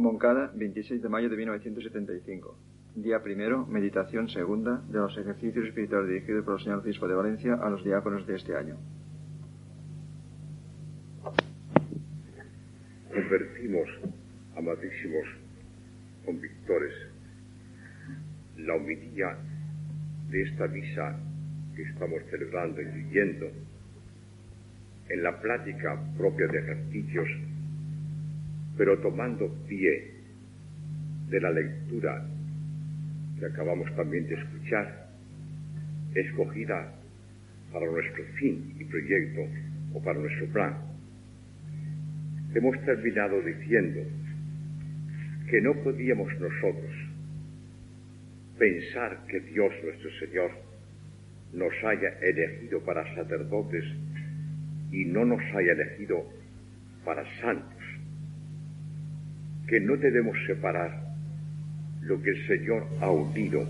Moncada, 26 de mayo de 1975. Día primero, meditación segunda de los ejercicios espirituales dirigidos por el señor Obispo de Valencia a los diáconos de este año. Convertimos, amadísimos convictores, la humildad de esta misa que estamos celebrando y viviendo en la plática propia de ejercicios, pero tomando pie de la lectura que acabamos también de escuchar, escogida para nuestro fin y proyecto o para nuestro plan. Hemos terminado diciendo que no podíamos nosotros pensar que Dios nuestro Señor nos haya elegido para sacerdotes y no nos haya elegido para santos, que no debemos separar lo que el Señor ha unido,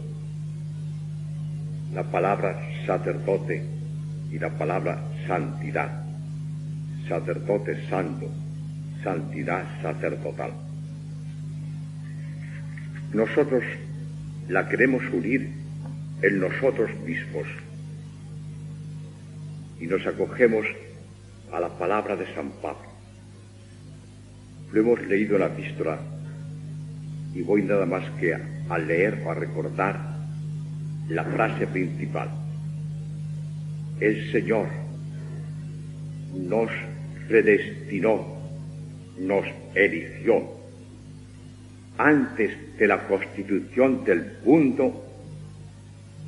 la palabra sacerdote y la palabra santidad, sacerdote santo, santidad sacerdotal. Nosotros la queremos unir en nosotros mismos y nos acogemos a la palabra de San Pablo. Lo hemos leído en la epístola y voy nada más que a, leer o a recordar la frase principal. El Señor nos predestinó, nos eligió antes de la constitución del mundo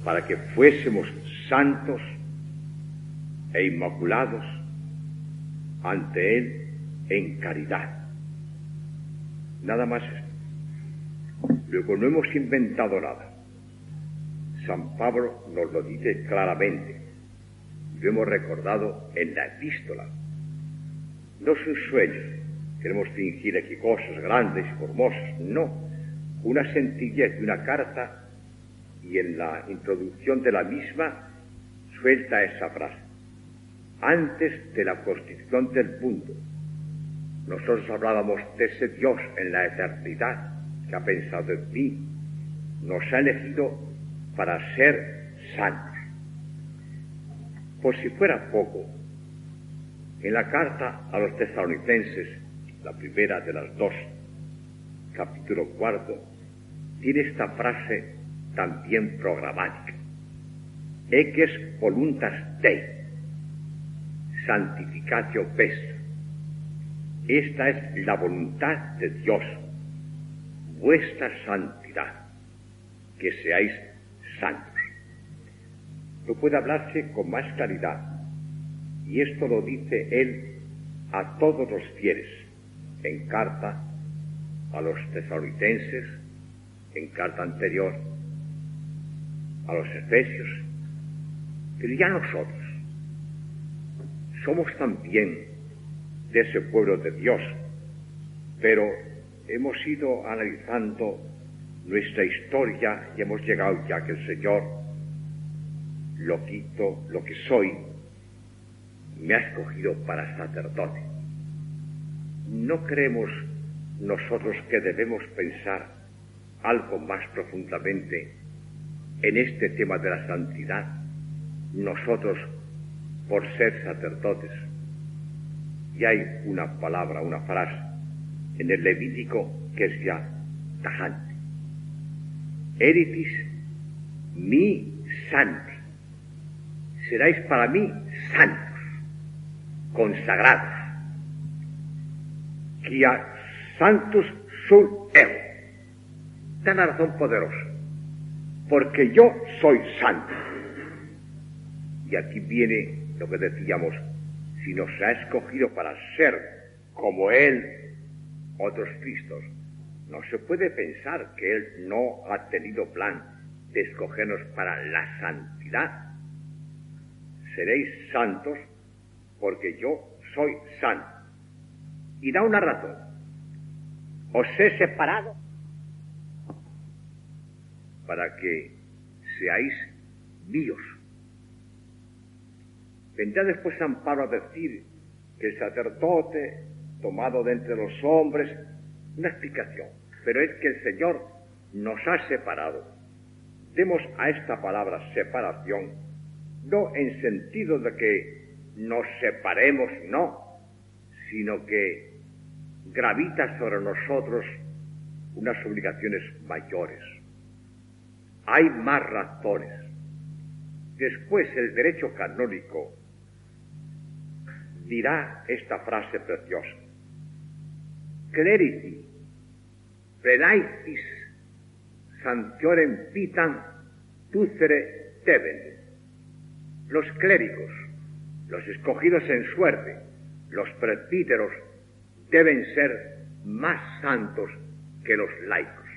para que fuésemos santos e inmaculados ante Él en caridad. Nada más Luego no hemos inventado nada. San Pablo nos lo dice claramente. Lo hemos recordado en la epístola. No es un sueño. Queremos fingir aquí cosas grandes y formosas. No. Una sencillez de una carta y en la introducción de la misma suelta esa frase. Antes de la constitución del mundo, nosotros hablábamos de ese Dios en la eternidad que ha pensado en mí, nos ha elegido para ser santos. Por si fuera poco, en la carta a los tesalonicenses, la primera de las dos, capítulo cuarto, tiene esta frase también programática. Eques voluntas Dei, santificatio pes. Esta es la voluntad de Dios vuestra santidad, que seáis santos. No puede hablarse con más claridad, y esto lo dice él a todos los fieles, en carta a los tesalonicenses, en carta anterior a los efesios, pero ya nosotros somos también de ese pueblo de Dios, pero hemos ido analizando nuestra historia y hemos llegado ya que el Señor, lo quito, lo que soy, me ha escogido para sacerdote. ¿No creemos nosotros que debemos pensar algo más profundamente en este tema de la santidad? Nosotros, por ser sacerdotes, y hay una palabra, una frase en el Levítico que es ya tajante. Eritis mi santi. Seráis para mí santos, consagrados. Quia santos sun ego. Da la razón poderosa. Porque yo soy santo. Y aquí viene lo que decíamos, si nos ha escogido para ser como Él otros Cristos. No se puede pensar que Él no ha tenido plan de escogernos para la santidad. Seréis santos porque yo soy santo. Y da una razón. Os he separado para que seáis míos. Vendrá después San Pablo a decir que el sacerdote tomado de entre los hombres, una explicación, pero es que el Señor nos ha separado. Demos a esta palabra separación, no en sentido de que nos separemos, no, sino que gravita sobre nosotros unas obligaciones mayores. Hay más razones. Después el derecho canónico dirá esta frase preciosa. Cleriti, predaitis santiorem pitan tucere teben. Los clérigos, los escogidos en suerte, los presbíteros, deben ser más santos que los laicos.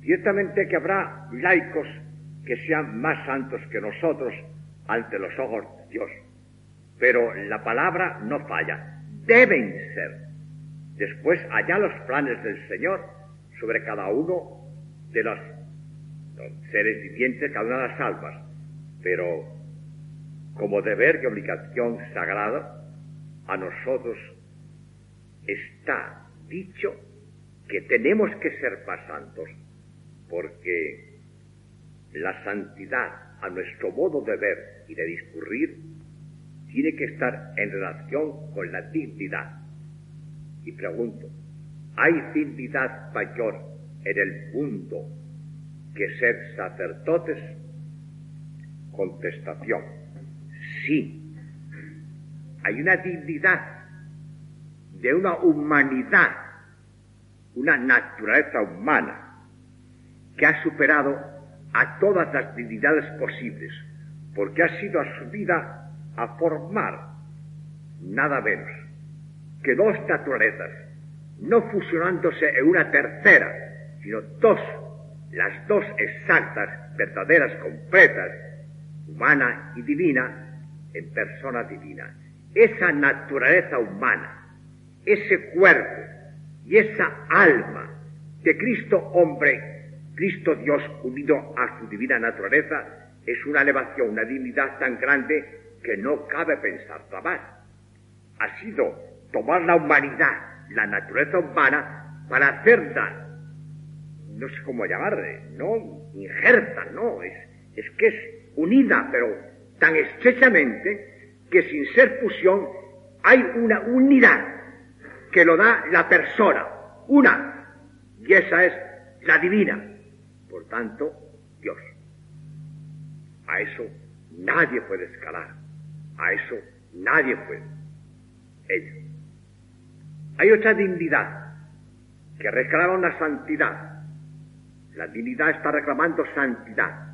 Ciertamente que habrá laicos que sean más santos que nosotros ante los ojos de Dios, pero la palabra no falla, deben ser. Después allá los planes del Señor sobre cada uno de los, seres vivientes, cada una de las almas, pero como deber y obligación sagrada, a nosotros está dicho que tenemos que ser más santos, porque la santidad a nuestro modo de ver y de discurrir tiene que estar en relación con la dignidad. Y pregunto, ¿hay dignidad mayor en el mundo que ser sacerdotes? Contestación, sí. Hay una dignidad de una humanidad, una naturaleza humana que ha superado a todas las dignidades posibles, porque ha sido asumida a formar nada menos que dos naturalezas, no fusionándose en una tercera, sino dos, las dos exactas, verdaderas, completas, humana y divina, en persona divina. Esa naturaleza humana, ese cuerpo y esa alma de Cristo hombre, Cristo Dios unido a su divina naturaleza, es una elevación, una dignidad tan grande que no cabe pensar más. Ha sido tomar la humanidad, la naturaleza humana, para hacerla, no sé cómo llamarle, no injerta, no, es, es que es unida, pero tan estrechamente que sin ser fusión hay una unidad que lo da la persona, una, y esa es la divina, por tanto, Dios. A eso nadie puede escalar. A eso nadie puede. Ella. Hay otra dignidad que reclama una santidad. La dignidad está reclamando santidad.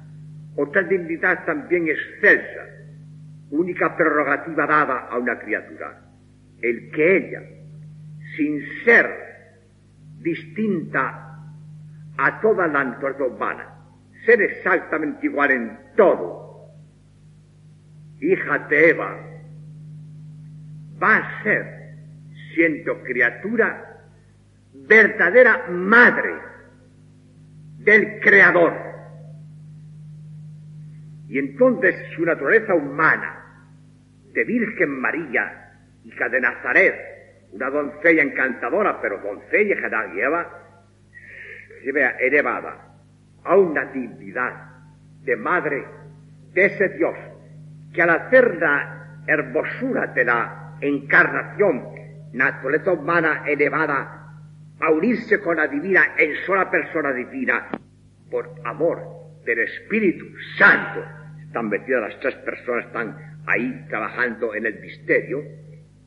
Otra dignidad también excelsa, única prerrogativa dada a una criatura. El que ella, sin ser distinta a toda la naturaleza humana, ser exactamente igual en todo, hija de Eva, va a ser, siendo criatura, verdadera madre del Creador. Y entonces su naturaleza humana, de Virgen María, hija de Nazaret, una doncella encantadora, pero doncella hija de Eva, se vea elevada a una dignidad de madre de ese Dios que hacer la hermosura de la encarnación, naturaleza humana elevada, a unirse con la divina en sola persona divina, por amor del Espíritu Santo, están metidas las tres personas, están ahí trabajando en el misterio,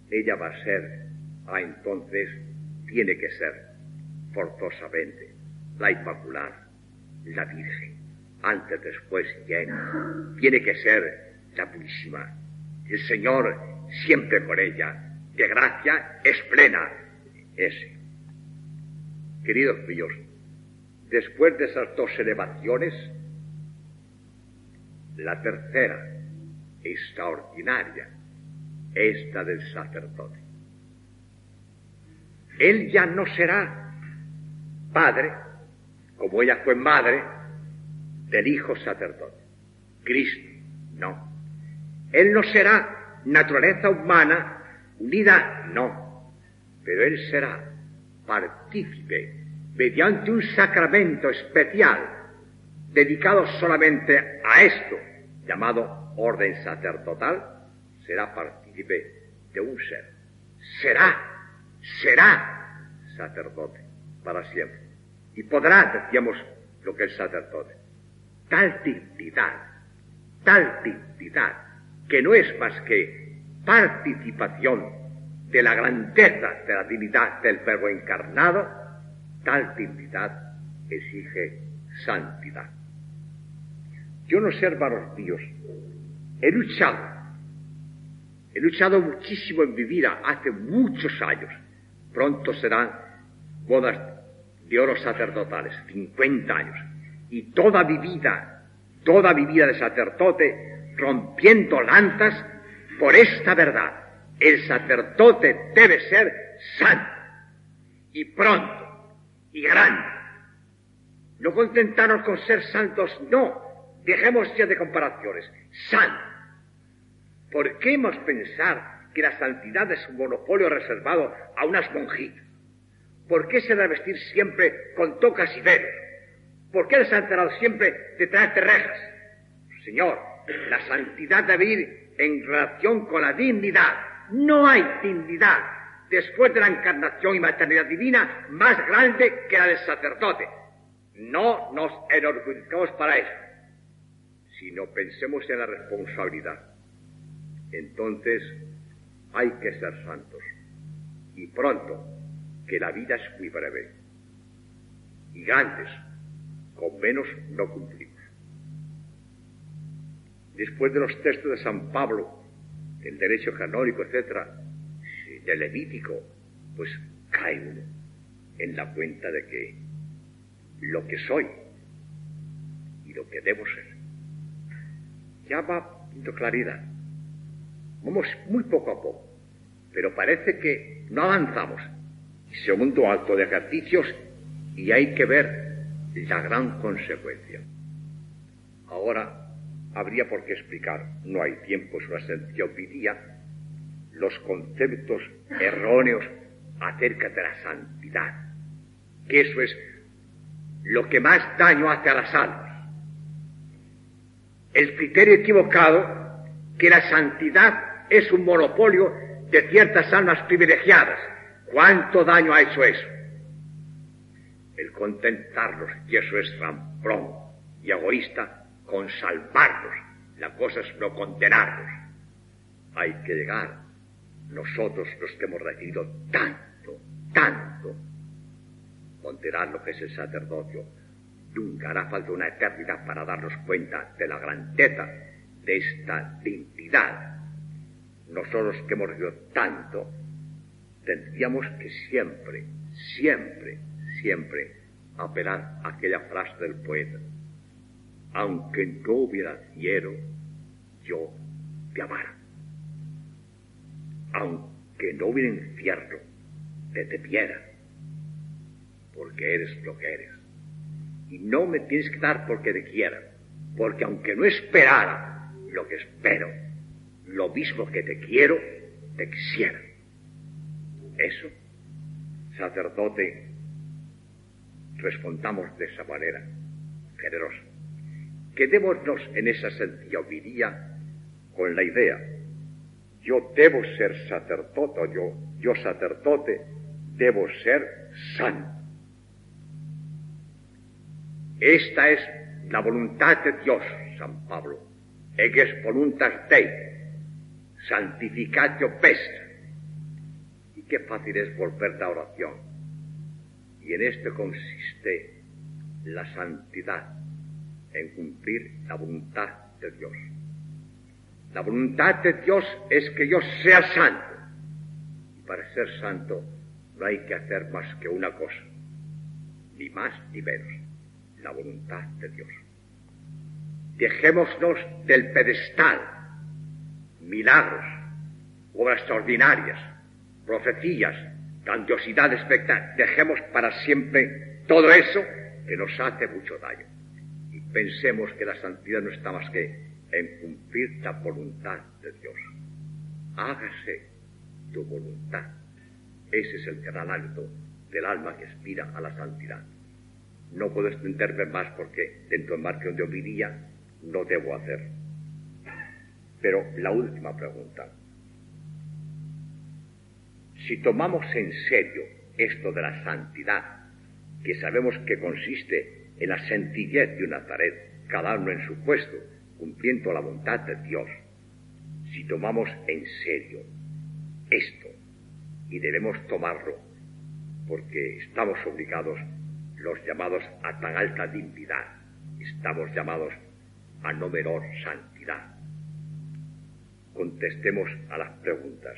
ella va a ser, ah, entonces, tiene que ser, forzosamente, la Inmaculada, la Virgen, antes, después, llena, tiene que ser la purísima. El Señor siempre con ella, de gracia es plena. Ese. Queridos míos, después de esas dos elevaciones, la tercera, extraordinaria, esta del sacerdote. Él ya no será padre, como ella fue madre, del hijo sacerdote. Cristo, no. Él no será naturaleza humana unida, no, pero Él será partícipe mediante un sacramento especial dedicado solamente a esto, llamado orden sacerdotal, será partícipe de un ser. Será, será sacerdote para siempre. Y podrá, decíamos, lo que es sacerdote. Tal dignidad, tal dignidad, que no es más que participación de la grandeza de la divinidad del verbo encarnado, tal dignidad exige santidad. Yo no sé, hermanos míos, he luchado, he luchado muchísimo en mi vida hace muchos años. Pronto serán bodas de oro sacerdotales, 50 años. Y toda mi vida, toda mi vida de sacerdote, rompiendo lanzas por esta verdad. El sacerdote debe ser santo y pronto y grande. No contentarnos con ser santos, no. Dejemos ya de comparaciones. Santo. ¿Por qué hemos pensar que la santidad es un monopolio reservado a unas monjitas? ¿Por qué se debe vestir siempre con tocas y velos? ¿Por qué se ha enterado siempre detrás de rejas? Señor, la santidad debe ir en relación con la dignidad. No hay dignidad después de la encarnación y maternidad divina más grande que la del sacerdote. No nos enorgullecemos para eso, sino pensemos en la responsabilidad. Entonces hay que ser santos. Y pronto, que la vida es muy breve. Y grandes, con menos no cumplimos. Después de los textos de San Pablo, del derecho canónico, etcétera, del Levítico, pues cae uno en la cuenta de que lo que soy y lo que debo ser ya va dando claridad. Vamos muy poco a poco, pero parece que no avanzamos. Segundo acto de ejercicios y hay que ver la gran consecuencia. Ahora habría por qué explicar, no hay tiempo, es una los conceptos erróneos acerca de la santidad, que eso es lo que más daño hace a las almas. El criterio equivocado que la santidad es un monopolio de ciertas almas privilegiadas. ¿Cuánto daño ha hecho eso? El contentarlos, y eso es ramplón y egoísta, con salvarlos. La cosa es no condenarlos. Hay que llegar nosotros los que hemos recibido tanto, tanto, ponderar lo que es el sacerdocio. Nunca hará falta una eternidad para darnos cuenta de la grandeza de esta dignidad. Nosotros que hemos recibido tanto, tendríamos que siempre, siempre, siempre apelar a aquella frase del poeta. Aunque no hubiera cielo, yo te amara aunque no hubiera infierno, te tepiera, porque eres lo que eres. Y no me tienes que dar porque te quiera, porque aunque no esperara lo que espero, lo mismo que te quiero, te quisiera. Eso, sacerdote, respondamos de esa manera, generosa. Quedémonos en esa sencilla con la idea yo debo ser sacerdote, yo, yo sacerdote, debo ser santo. Esta es la voluntad de Dios, San Pablo. es voluntas Dei, santificatio pest. Y qué fácil es volver la oración. Y en esto consiste la santidad, en cumplir la voluntad de Dios. La voluntad de Dios es que yo sea santo. Y para ser santo no hay que hacer más que una cosa, ni más ni menos, la voluntad de Dios. Dejémonos del pedestal, milagros, obras extraordinarias, profecías, grandiosidad espectacular. Dejemos para siempre todo eso que nos hace mucho daño. Pensemos que la santidad no está más que en cumplir la voluntad de Dios. Hágase tu voluntad. Ese es el gran acto del alma que aspira a la santidad. No puedo extenderme más porque dentro del marco de homilía no debo hacer. Pero la última pregunta. Si tomamos en serio esto de la santidad, que sabemos que consiste en la sencillez de una pared, cada uno en su puesto, cumpliendo la voluntad de Dios, si tomamos en serio esto, y debemos tomarlo porque estamos obligados los llamados a tan alta dignidad, estamos llamados a no menor santidad. Contestemos a las preguntas.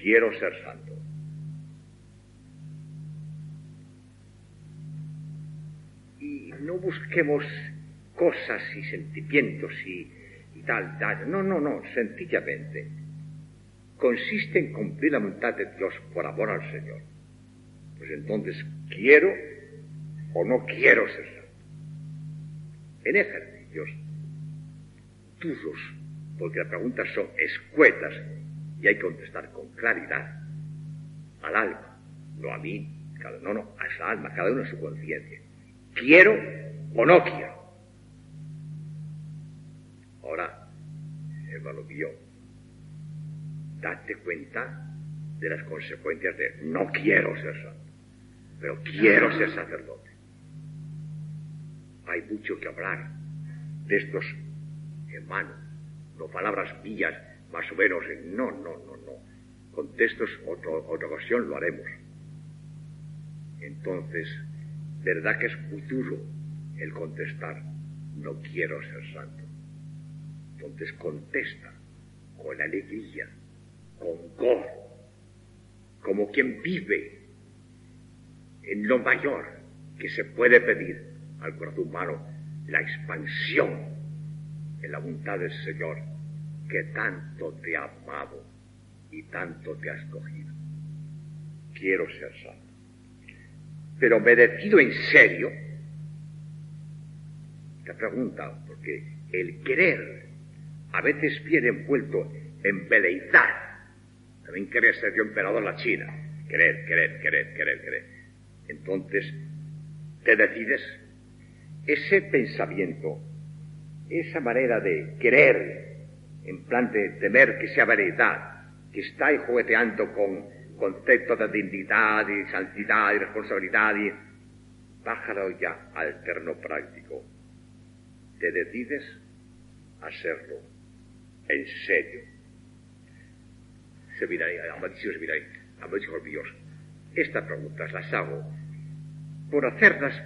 Quiero ser santo. No busquemos cosas y sentimientos y, tal, tal. No, no, no, sencillamente. Consiste en cumplir la voluntad de Dios por amor al Señor. Pues entonces, ¿quiero o no quiero ser santo? En ejercicios duros, porque las preguntas son escuetas y hay que contestar con claridad al alma, no a mí, no, no, a esa alma, cada uno en su conciencia. ¿Quiero o no quiero? Ahora, hermano mío, date cuenta de las consecuencias de no quiero ser santo, pero quiero ser sacerdote. Hay mucho que hablar de estos hermanos, no palabras mías, más o menos, no, no, no, no. Con textos otra ocasión lo haremos. Entonces, verdad que es muy duro el contestar, no quiero ser santo. Entonces contesta con alegría, con gozo, como quien vive en lo mayor que se puede pedir al corazón humano, la expansión en la voluntad del Señor que tanto te ha amado y tanto te ha escogido. Quiero ser santo. Pero me decido en serio, te pregunta, porque el querer a veces viene envuelto en veleidad. También querer ser yo emperador de la China. Querer, querer, querer, querer, querer. Entonces, te decides. Ese pensamiento, esa manera de querer, en plan de temer que sea veleidad, que está ahí jugueteando con conceptos de dignidad y santidad y responsabilidad y bájalo ya al terno práctico. Te decides a hacerlo en serio. Se mira ahí, se mira ahí, míos. Estas preguntas las hago por hacerlas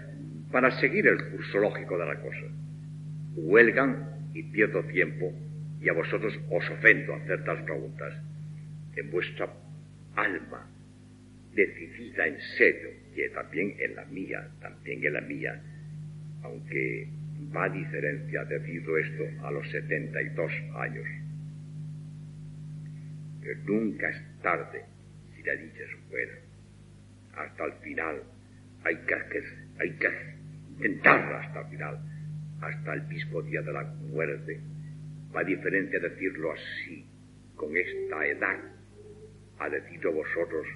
para seguir el curso lógico de la cosa. Huelgan y pierdo tiempo y a vosotros os ofendo hacer tal preguntas. En vuestra alma decidida en serio, que también en la mía, también en la mía, aunque va a diferencia debido esto a los 72 años. Pero nunca es tarde si la dicha es buena. Hasta el final hay que, hay intentarla hasta el final, hasta el mismo día de la muerte. Va a diferencia decirlo así, con esta edad, ha decidido vosotros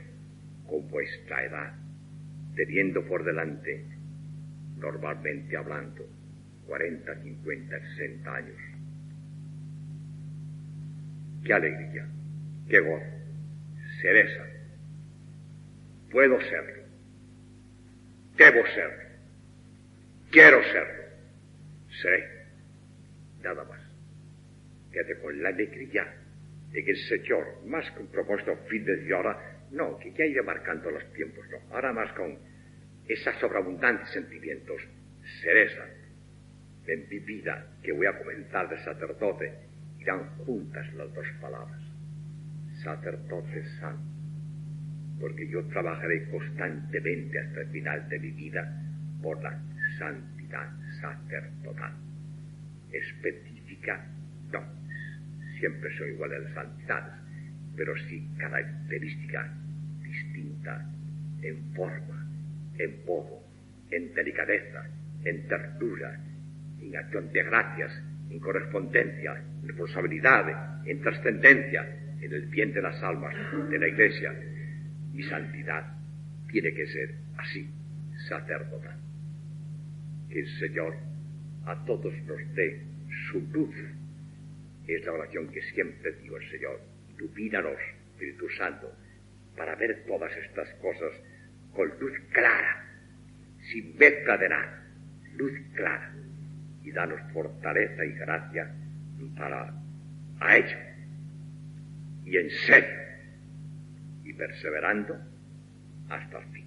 con vuestra edad, teniendo por delante, normalmente hablando, 40, 50, 60 años. Qué alegría, qué gozo, seresa. Puedo serlo, debo serlo, quiero serlo, seré, nada más. Quédate con la alegría de que el Señor, más un propósito fin de ahora, no, que ya iré marcando los tiempos, no, ahora más con esos sobreabundantes sentimientos, seresa, en mi vida que voy a comenzar de sacerdote, irán juntas las dos palabras, sacerdote santo, porque yo trabajaré constantemente hasta el final de mi vida por la santidad sacerdotal. Específica, no, siempre son iguales las santidades, pero sí característica distinta en forma, en modo, en delicadeza, en ternura, en acción de gracias, en correspondencia, en responsabilidad, en trascendencia, en el bien de las almas de la Iglesia. Mi santidad tiene que ser así, sacerdotal. Que el Señor a todos nos dé su luz. Es la oración que siempre digo al Señor. Ilumínanos, Espíritu Santo, para ver todas estas cosas con luz clara, sin mezcla de nada, luz clara, y danos fortaleza y gracia para a ello, y en serio, y perseverando hasta el fin.